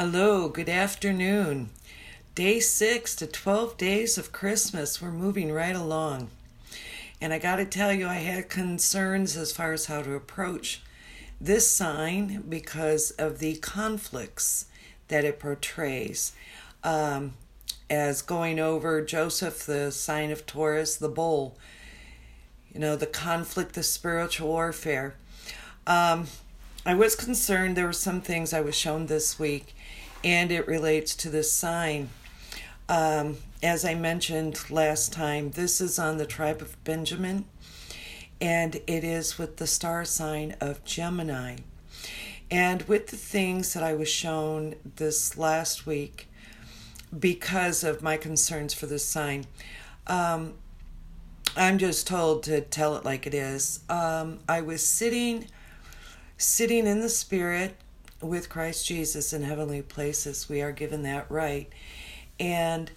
Hello, good afternoon. Day six to 12 days of Christmas. We're moving right along. And I got to tell you, I had concerns as far as how to approach this sign because of the conflicts that it portrays. Um, as going over Joseph, the sign of Taurus, the bull, you know, the conflict, the spiritual warfare. Um, I was concerned. There were some things I was shown this week, and it relates to this sign. Um, as I mentioned last time, this is on the tribe of Benjamin, and it is with the star sign of Gemini. And with the things that I was shown this last week, because of my concerns for this sign, um, I'm just told to tell it like it is. Um, I was sitting, sitting in the spirit with Christ Jesus in heavenly places. We are given that right, and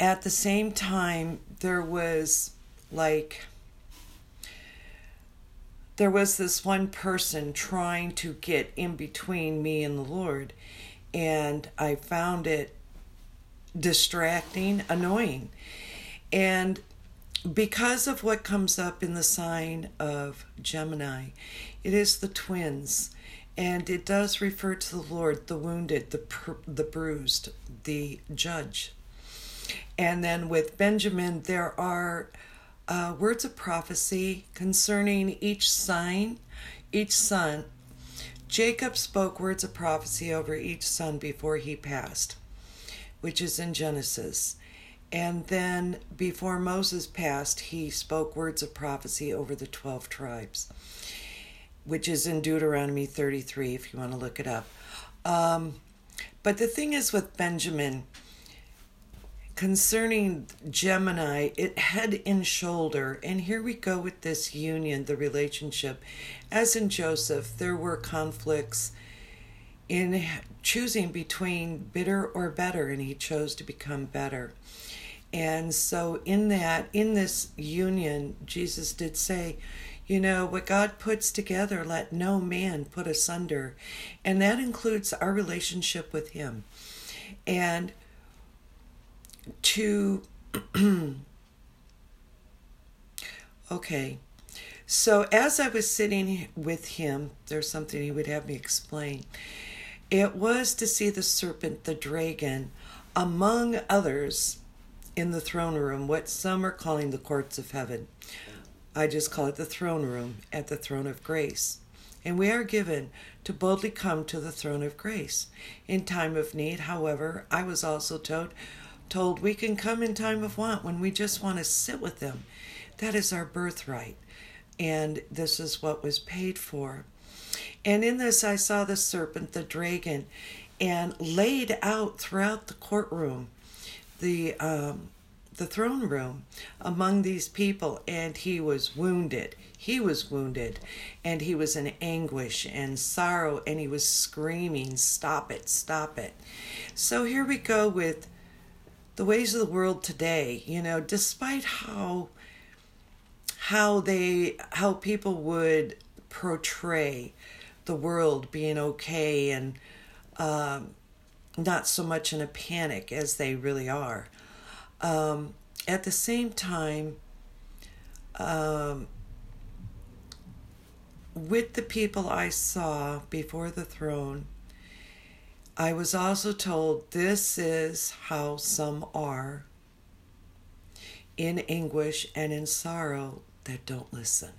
at the same time, there was like there was this one person trying to get in between me and the Lord, and I found it distracting, annoying. And because of what comes up in the sign of Gemini, it is the twins, and it does refer to the Lord, the wounded, the the bruised, the judge. And then with Benjamin, there are uh, words of prophecy concerning each sign, each son. Jacob spoke words of prophecy over each son before he passed, which is in Genesis. And then before Moses passed, he spoke words of prophecy over the 12 tribes, which is in Deuteronomy 33, if you want to look it up. Um, but the thing is with Benjamin, concerning Gemini, it head and shoulder. And here we go with this union, the relationship. As in Joseph, there were conflicts in choosing between bitter or better, and he chose to become better. And so, in that, in this union, Jesus did say, you know, what God puts together, let no man put asunder. And that includes our relationship with Him. And to, okay. So, as I was sitting with Him, there's something He would have me explain. It was to see the serpent, the dragon, among others in the throne room, what some are calling the courts of heaven. I just call it the throne room at the throne of grace. And we are given to boldly come to the throne of grace. In time of need, however, I was also told, told we can come in time of want when we just want to sit with them. That is our birthright. And this is what was paid for. And in this, I saw the serpent, the dragon, and laid out throughout the courtroom the um, the throne room among these people, and he was wounded. He was wounded, and he was in anguish and sorrow, and he was screaming, Stop it, stop it. So here we go with the ways of the world today, you know, despite how how they how people would portray the world being okay and um, not so much in a panic as they really are. Um, at the same time, um, with the people I saw before the throne, I was also told this is how some are in anguish and in sorrow that don't listen.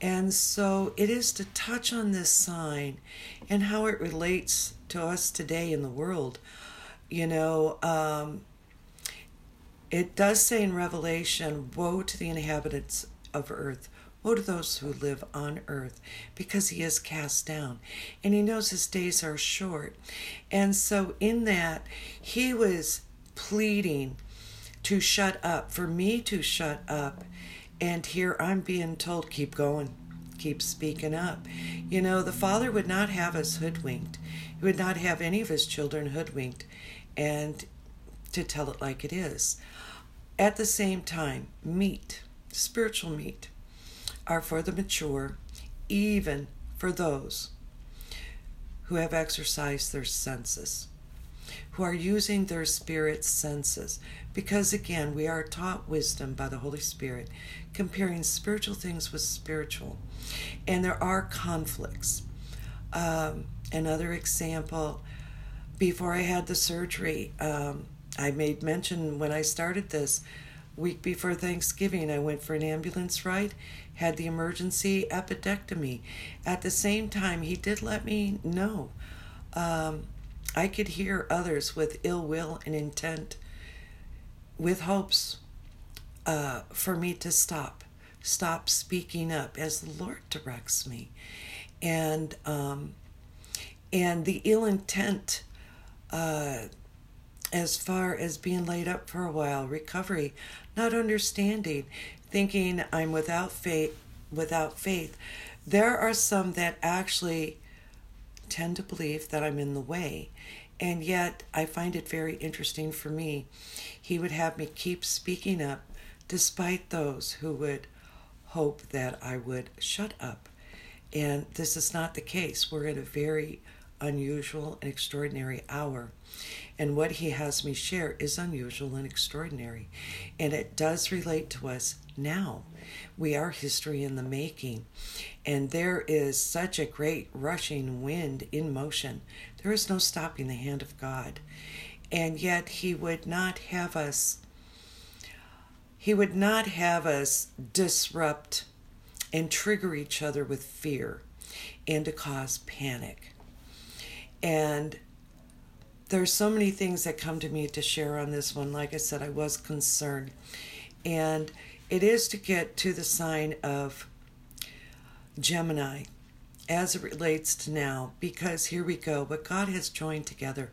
And so it is to touch on this sign and how it relates to us today in the world. You know, um, it does say in Revelation, Woe to the inhabitants of earth. Woe to those who live on earth, because he is cast down. And he knows his days are short. And so, in that, he was pleading to shut up, for me to shut up. And here I'm being told, keep going, keep speaking up. You know, the Father would not have us hoodwinked. He would not have any of his children hoodwinked. And to tell it like it is. At the same time, meat, spiritual meat, are for the mature, even for those who have exercised their senses, who are using their spirit senses. Because again, we are taught wisdom by the Holy Spirit, comparing spiritual things with spiritual. And there are conflicts. Um, another example, before I had the surgery, um, I made mention when I started this week before Thanksgiving, I went for an ambulance ride, had the emergency appendectomy. At the same time, he did let me know um, I could hear others with ill will and intent, with hopes uh, for me to stop, stop speaking up as the Lord directs me, and um, and the ill intent. Uh, as far as being laid up for a while, recovery, not understanding, thinking I'm without faith, without faith. There are some that actually tend to believe that I'm in the way. And yet, I find it very interesting for me. He would have me keep speaking up despite those who would hope that I would shut up. And this is not the case. We're in a very unusual and extraordinary hour. And what he has me share is unusual and extraordinary. And it does relate to us now. We are history in the making. And there is such a great rushing wind in motion. There is no stopping the hand of God. And yet he would not have us he would not have us disrupt and trigger each other with fear and to cause panic. And there's so many things that come to me to share on this one. Like I said, I was concerned. And it is to get to the sign of Gemini as it relates to now, because here we go. What God has joined together,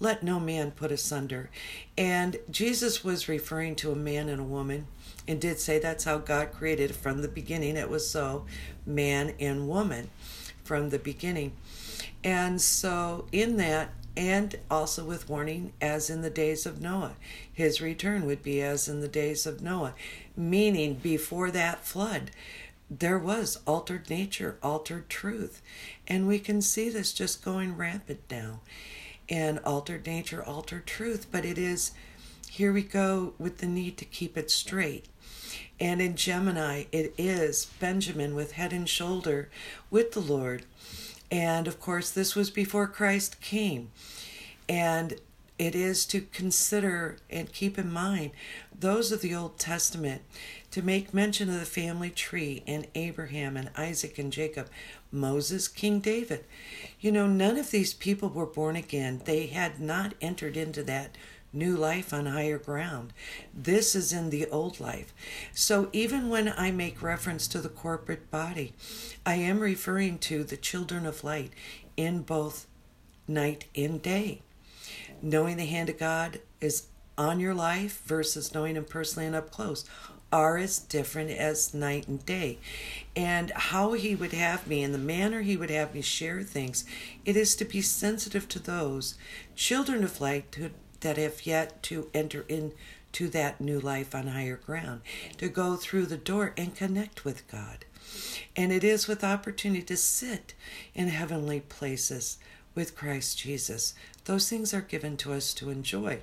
let no man put asunder. And Jesus was referring to a man and a woman and did say that's how God created from the beginning. It was so, man and woman from the beginning. And so, in that, and also with warning, as in the days of Noah, his return would be as in the days of Noah, meaning before that flood, there was altered nature, altered truth. And we can see this just going rampant now. And altered nature, altered truth. But it is, here we go with the need to keep it straight. And in Gemini, it is Benjamin with head and shoulder with the Lord and of course, this was before Christ came. And it is to consider and keep in mind those of the Old Testament to make mention of the family tree and Abraham and Isaac and Jacob, Moses, King David. You know, none of these people were born again. They had not entered into that new life on higher ground. This is in the old life. So even when I make reference to the corporate body, I am referring to the children of light in both night and day. Knowing the hand of God is on your life versus knowing Him personally and up close are as different as night and day. And how He would have me and the manner He would have me share things, it is to be sensitive to those children of light that have yet to enter into that new life on higher ground, to go through the door and connect with God. And it is with opportunity to sit in heavenly places with Christ Jesus. Those things are given to us to enjoy.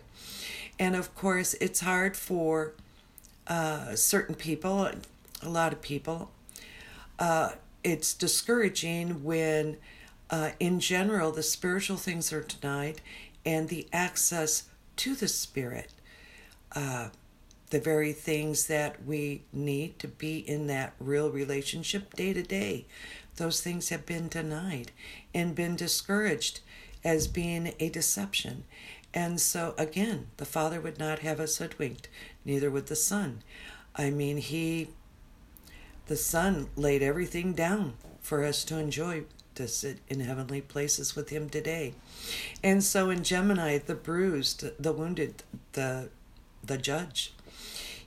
And of course, it's hard for uh, certain people, a lot of people. Uh, it's discouraging when, uh, in general, the spiritual things are denied and the access to the Spirit, uh, the very things that we need to be in that real relationship day to day, those things have been denied and been discouraged as being a deception. And so, again, the Father would not have us hoodwinked, neither would the Son. I mean, He, the Son, laid everything down for us to enjoy to sit in heavenly places with him today. And so in Gemini, the bruised, the wounded, the the judge.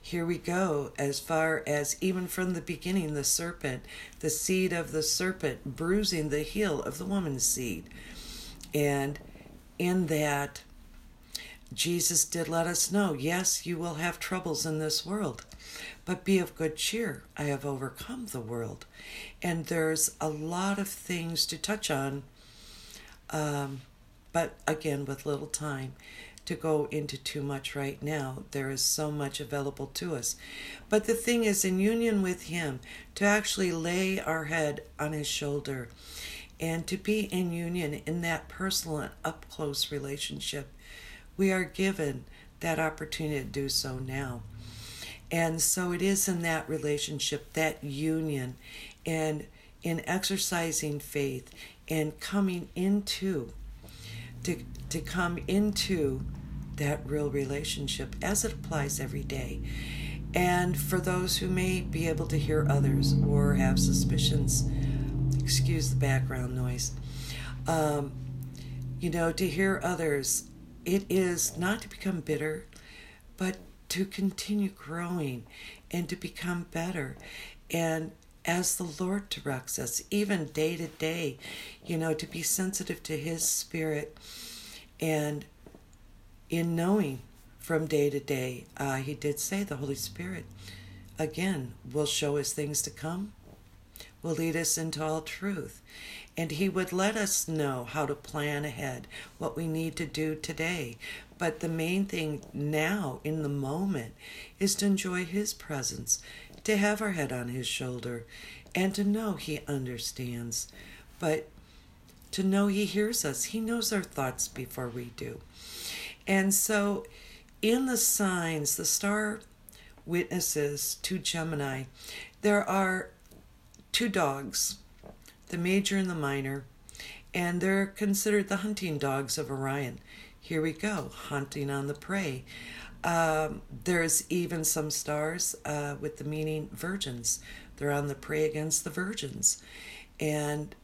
Here we go, as far as even from the beginning, the serpent, the seed of the serpent bruising the heel of the woman's seed. And in that, Jesus did let us know yes, you will have troubles in this world, but be of good cheer. I have overcome the world. And there's a lot of things to touch on Um, but again, with little time to go into too much right now, there is so much available to us. But the thing is, in union with Him, to actually lay our head on His shoulder and to be in union in that personal and up close relationship, we are given that opportunity to do so now. And so it is in that relationship, that union, and in exercising faith and coming into to to come into that real relationship as it applies every day. And for those who may be able to hear others or have suspicions, excuse the background noise, um, you know, to hear others, it is not to become bitter, but to continue growing and to become better. And as the Lord directs us, even day to day, you know, to be sensitive to His Spirit and in knowing from day to day, uh, He did say the Holy Spirit again will show us things to come, will lead us into all truth. And He would let us know how to plan ahead, what we need to do today. But the main thing now, in the moment, is to enjoy His presence, to have our head on His shoulder, and to know He understands. But to know He hears us, He knows our thoughts before we do. And so, in the signs, the star witnesses to Gemini, there are two dogs the major and the minor, and they're considered the hunting dogs of Orion. Here we go, hunting on the prey. Um, there's even some stars uh, with the meaning virgins. They're on the prey against the virgins. And,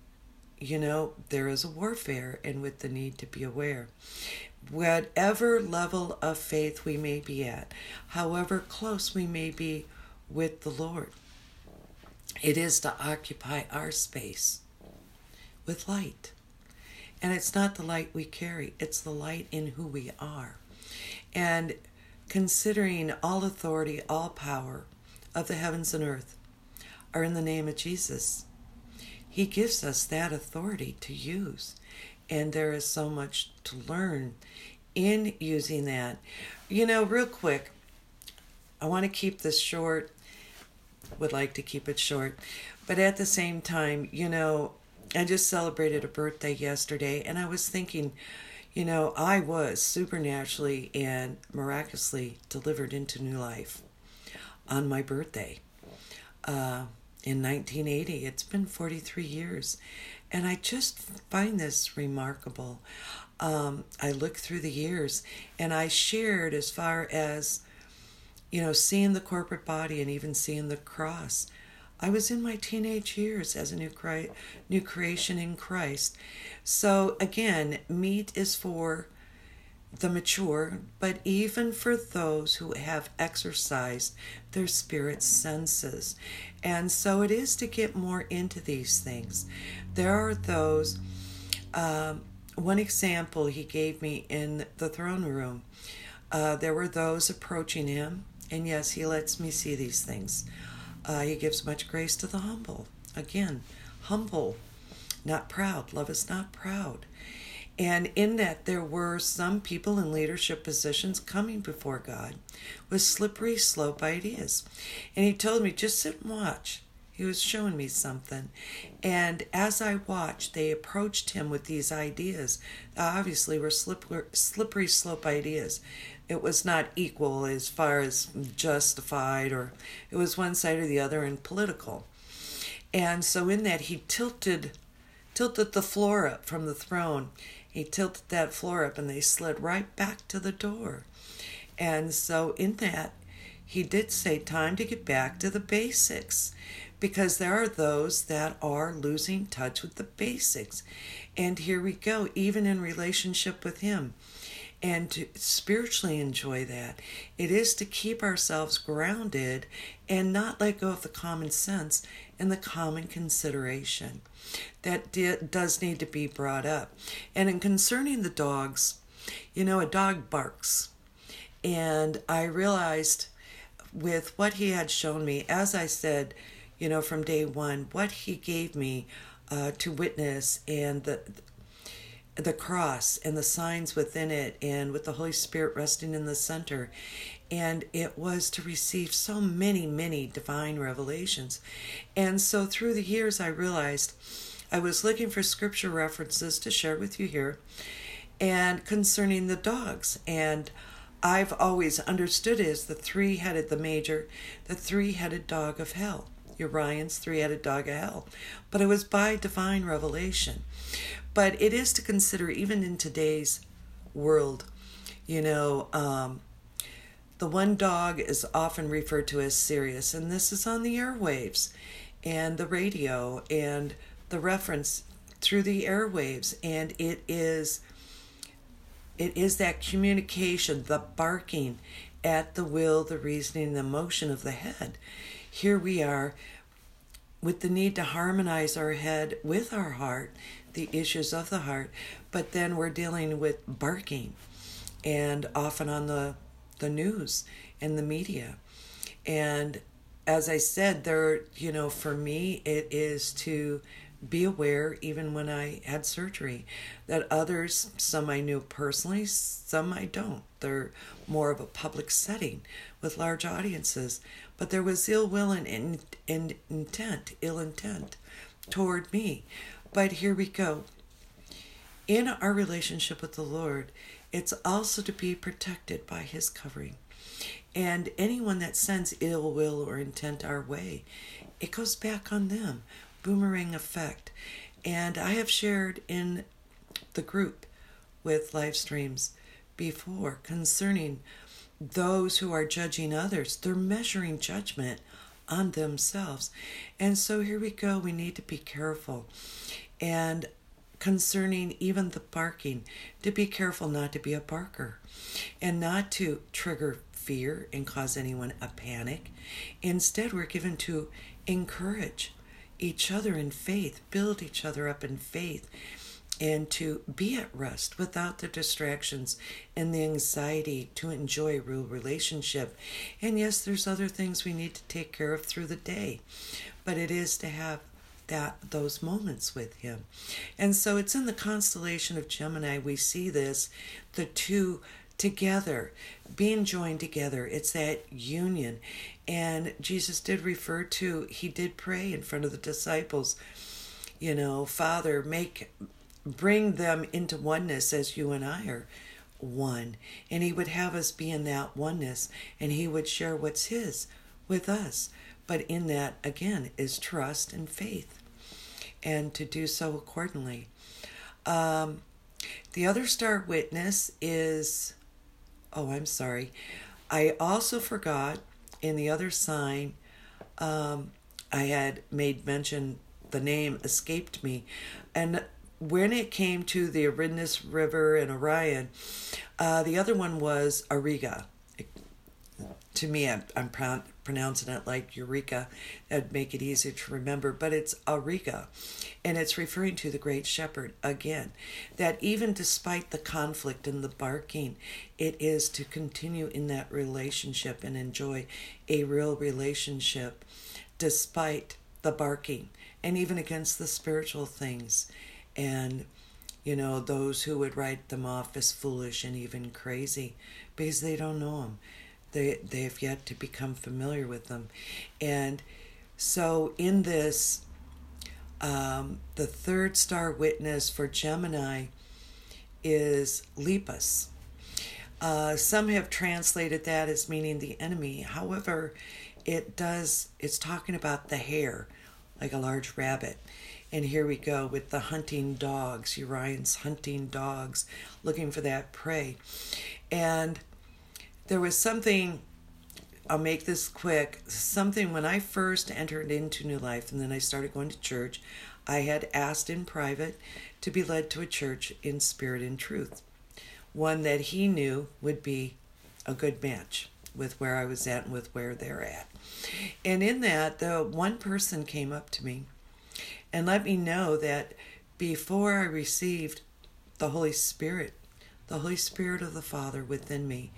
you know, there is a warfare and with the need to be aware. Whatever level of faith we may be at, however close we may be with the Lord, it is to occupy our space with light. And it's not the light we carry, it's the light in who we are. And considering all authority, all power of the heavens and earth are in the name of Jesus, He gives us that authority to use. And there is so much to learn in using that. You know, real quick, I want to keep this short would like to keep it short. But at the same time, you know, I just celebrated a birthday yesterday and I was thinking, you know, I was supernaturally and miraculously delivered into new life on my birthday uh, in 1980. It's been 43 years. And I just find this remarkable. Um, I look through the years and I shared as far as you know, seeing the corporate body and even seeing the cross. I was in my teenage years as a new new creation in Christ. So again, meat is for the mature, but even for those who have exercised their spirit senses. And so it is to get more into these things. There are those, um, one example he gave me in the throne room, uh, there were those approaching him and yes, He lets me see these things. Uh, he gives much grace to the humble. Again, humble, not proud. Love is not proud. And in that, there were some people in leadership positions coming before God with slippery slope ideas. And He told me, just sit and watch. He was showing me something. And as I watched, they approached him with these ideas. Obviously, were slippery, slippery slope ideas it was not equal as far as justified or it was one side or the other and political. And so in that he tilted tilted the floor up from the throne. He tilted that floor up and they slid right back to the door. And so in that he did say time to get back to the basics because there are those that are losing touch with the basics. And here we go even in relationship with him and to spiritually enjoy that. It is to keep ourselves grounded and not let go of the common sense and the common consideration that does need to be brought up. And in concerning the dogs, you know, a dog barks. And I realized with what he had shown me, as I said, you know, from day one, what he gave me uh, to witness and the the cross and the signs within it, and with the Holy Spirit resting in the center. And it was to receive so many, many divine revelations. And so through the years, I realized I was looking for scripture references to share with you here and concerning the dogs. And I've always understood it as the three headed, the major, the three headed dog of hell. Orion's three headed dog of hell. But it was by divine revelation. But it is to consider, even in today's world, you know, um, the one dog is often referred to as Sirius, and this is on the airwaves and the radio and the reference through the airwaves, and it is it is that communication, the barking at the will, the reasoning, the motion of the head. Here we are with the need to harmonize our head with our heart, the issues of the heart, but then we're dealing with barking and often on the the news and the media. And as I said, there, you know, for me, it is to be aware, even when I had surgery, that others, some I knew personally, some I don't. They're more of a public setting with large audiences. But there was ill will and, and, and intent, ill intent toward me. But here we go. In our relationship with the Lord, it's also to be protected by His covering. And anyone that sends ill will or intent our way, it goes back on them boomerang effect. And I have shared in the group with live streams before concerning those who are judging others. They're measuring judgment on themselves. And so here we go. We need to be careful. And concerning even the barking, to be careful not to be a barker and not to trigger fear and cause anyone a panic. Instead, we're given to encourage each other in faith, build each other up in faith, and to be at rest without the distractions and the anxiety to enjoy a real relationship. And yes, there's other things we need to take care of through the day, but it is to have that those moments with him. And so it's in the constellation of Gemini we see this the two together being joined together it's that union and Jesus did refer to, he did pray in front of the disciples, you know, Father, make, bring them into oneness as you and I are one. And he would have us be in that oneness and he would share what's his with us. But in that, again, is trust and faith and to do so accordingly. Um, the other star witness is, oh, I'm sorry. I also forgot in the other sign, um, I had made mention, the name escaped me. And when it came to the Eridanus River and Orion, uh, the other one was Auriga. to me, I'm, I'm pronouncing it like Eureka. That'd make it easier to remember, but it's Auriga. And it's referring to the Great Shepherd again. That even despite the conflict and the barking, it is to continue in that relationship and enjoy a real relationship despite the barking and even against the spiritual things. And you know, those who would write them off as foolish and even crazy because they don't know them. They, they have yet to become familiar with them. And so, in this, um, the third star witness for Gemini is Lepus. Uh, some have translated that as meaning the enemy. However, it does, it's talking about the hare, like a large rabbit. And here we go with the hunting dogs, Orion's hunting dogs, looking for that prey. And there was something I'll make this quick. Something when I first entered into New Life and then I started going to church, I had asked in private to be led to a church in spirit and truth. One that he knew would be a good match with where I was at and with where they're at. And in that, the one person came up to me and let me know that before I received the Holy Spirit, the Holy Spirit of the Father within me,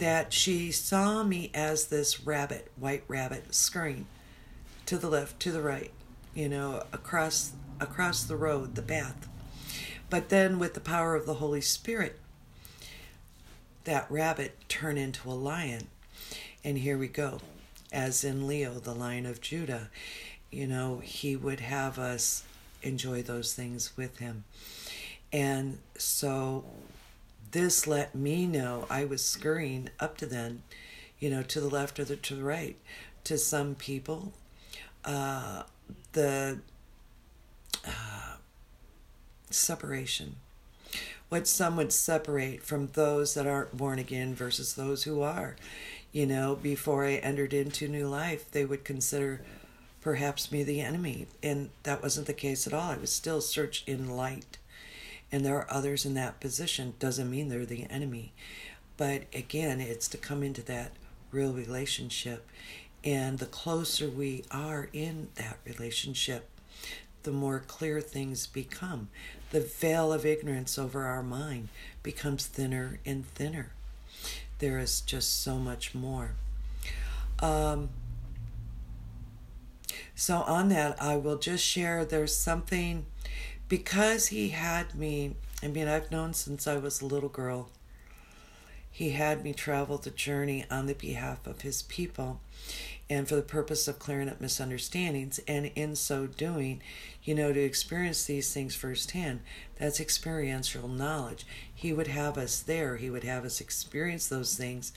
that she saw me as this rabbit, white rabbit, scurrying to the left, to the right, you know, across across the road, the path. But then, with the power of the Holy Spirit, that rabbit turned into a lion. And here we go. As in Leo, the lion of Judah, you know, he would have us enjoy those things with him. And so this let me know I was scurrying up to then, you know, to the left or the, to the right. To some people, uh, the uh, separation, what some would separate from those that aren't born again versus those who are. You know, before I entered into new life, they would consider perhaps me the enemy. And that wasn't the case at all. I was still searched in light. And there are others in that position. Doesn't mean they're the enemy. But again, it's to come into that real relationship. And the closer we are in that relationship, the more clear things become. The veil of ignorance over our mind becomes thinner and thinner. There is just so much more. Um, so, on that, I will just share there's something because he had me, I mean, I've known since I was a little girl, he had me travel the journey on the behalf of his people and for the purpose of clearing up misunderstandings. And in so doing, you know, to experience these things firsthand, that's experiential knowledge. He would have us there, he would have us experience those things,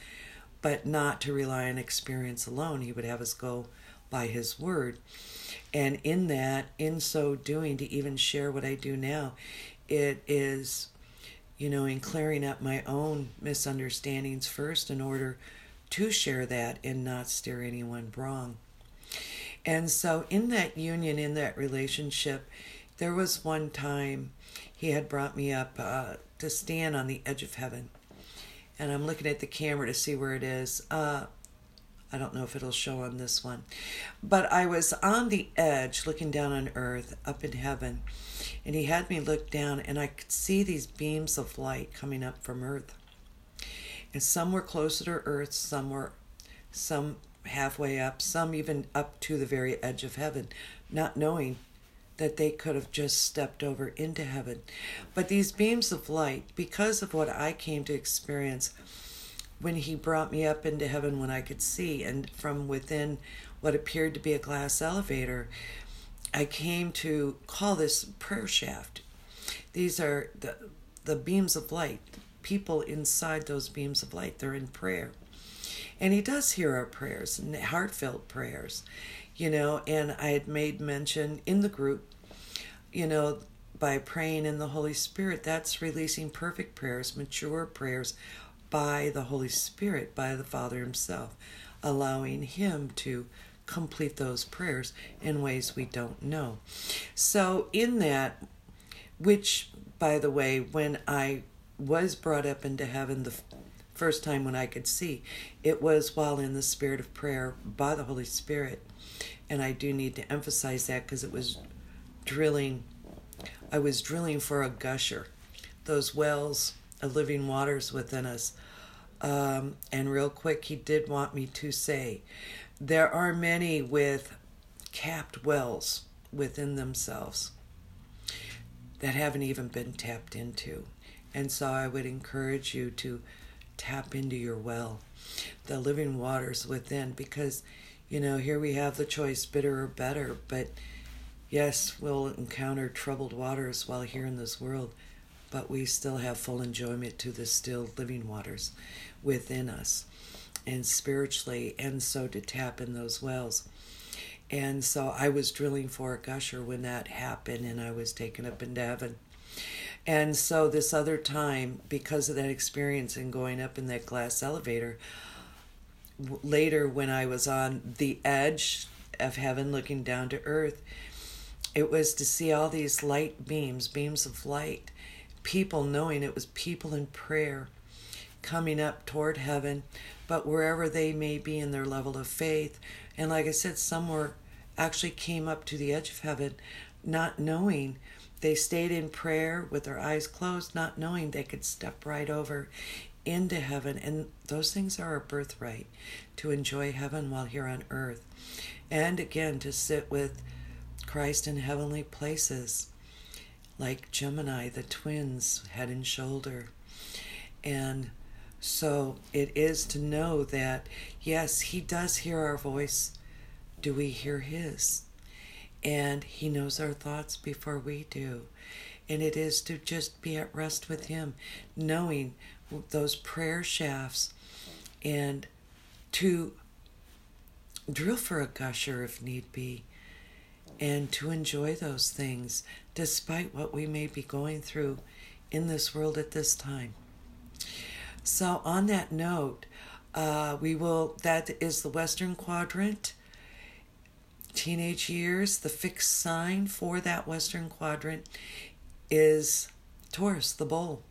but not to rely on experience alone. He would have us go by His Word. And in that, in so doing, to even share what I do now, it is, you know, in clearing up my own misunderstandings first in order to share that and not steer anyone wrong. And so, in that union, in that relationship, there was one time he had brought me up uh, to stand on the edge of heaven. And I'm looking at the camera to see where it is. Uh, I don't know if it'll show on this one. But I was on the edge looking down on earth up in heaven. And he had me look down and I could see these beams of light coming up from earth. And some were closer to earth, some were some halfway up, some even up to the very edge of heaven, not knowing that they could have just stepped over into heaven. But these beams of light, because of what I came to experience, when he brought me up into heaven when I could see, and from within what appeared to be a glass elevator, I came to call this prayer shaft. These are the, the beams of light, people inside those beams of light, they're in prayer. And he does hear our prayers and heartfelt prayers, you know. And I had made mention in the group, you know, by praying in the Holy Spirit, that's releasing perfect prayers, mature prayers, by the Holy Spirit, by the Father Himself, allowing Him to complete those prayers in ways we don't know. So, in that, which, by the way, when I was brought up into heaven the first time when I could see, it was while in the spirit of prayer by the Holy Spirit. And I do need to emphasize that because it was drilling, I was drilling for a gusher, those wells of living waters within us um, and real quick, he did want me to say there are many with capped wells within themselves that haven't even been tapped into. And so I would encourage you to tap into your well, the living waters within, because, you know, here we have the choice bitter or better. But yes, we'll encounter troubled waters while here in this world, but we still have full enjoyment to the still living waters within us and spiritually, and so to tap in those wells. And so I was drilling for a gusher when that happened, and I was taken up into heaven. And so this other time, because of that experience and going up in that glass elevator, later when I was on the edge of heaven looking down to earth, it was to see all these light beams, beams of light, people knowing it was people in prayer coming up toward heaven, but wherever they may be in their level of faith. And like I said, some were actually came up to the edge of heaven not knowing they stayed in prayer with their eyes closed, not knowing they could step right over into heaven. And those things are our birthright to enjoy heaven while here on earth. And again, to sit with Christ in heavenly places like Gemini, the twins, head and shoulder. And so it is to know that, yes, He does hear our voice. Do we hear His? And He knows our thoughts before we do. And it is to just be at rest with Him, knowing those prayer shafts and to drill for a gusher if need be and to enjoy those things despite what we may be going through in this world at this time. So, on that note, uh, we will, that is the Western Quadrant. Teenage years, the fixed sign for that Western Quadrant is Taurus, the bull.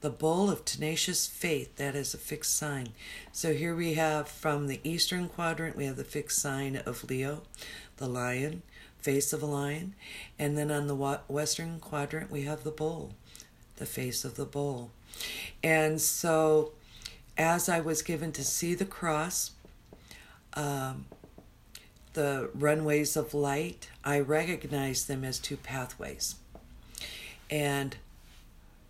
The bull of tenacious faith, that is a fixed sign. So here we have from the Eastern Quadrant, we have the fixed sign of Leo, the lion face of a lion. And then on the western quadrant, we have the bull, the face of the bull. And so, as I was given to see the cross, um, the runways of light, I recognized them as two pathways. And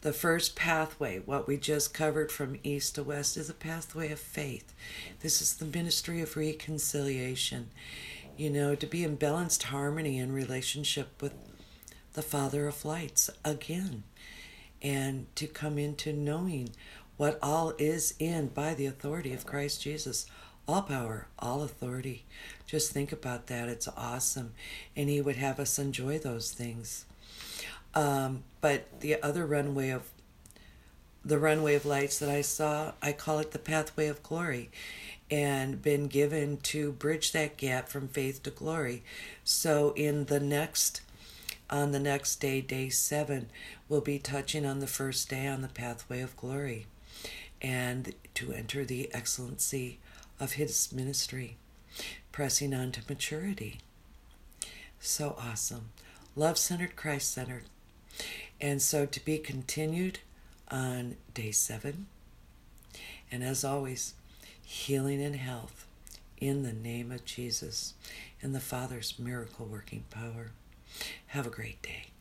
the first pathway, what we just covered from east to west, is a pathway of faith. This is the ministry of reconciliation you know, to be in balanced harmony and relationship with the Father of lights again, and to come into knowing what all is in by the authority of Christ Jesus. All power, all authority. Just think about that. It's awesome. And He would have us enjoy those things. Um, but the other runway of the runway of lights that I saw, I call it the pathway of glory and been given to bridge that gap from faith to glory. So in the next on the next day, day 7, we'll be touching on the first day on the pathway of glory and to enter the excellency of his ministry, pressing on to maturity. So awesome. Love centered, Christ centered. And so to be continued on day seven. And as always, healing and health in the name of Jesus and the Father's miracle working power. Have a great day.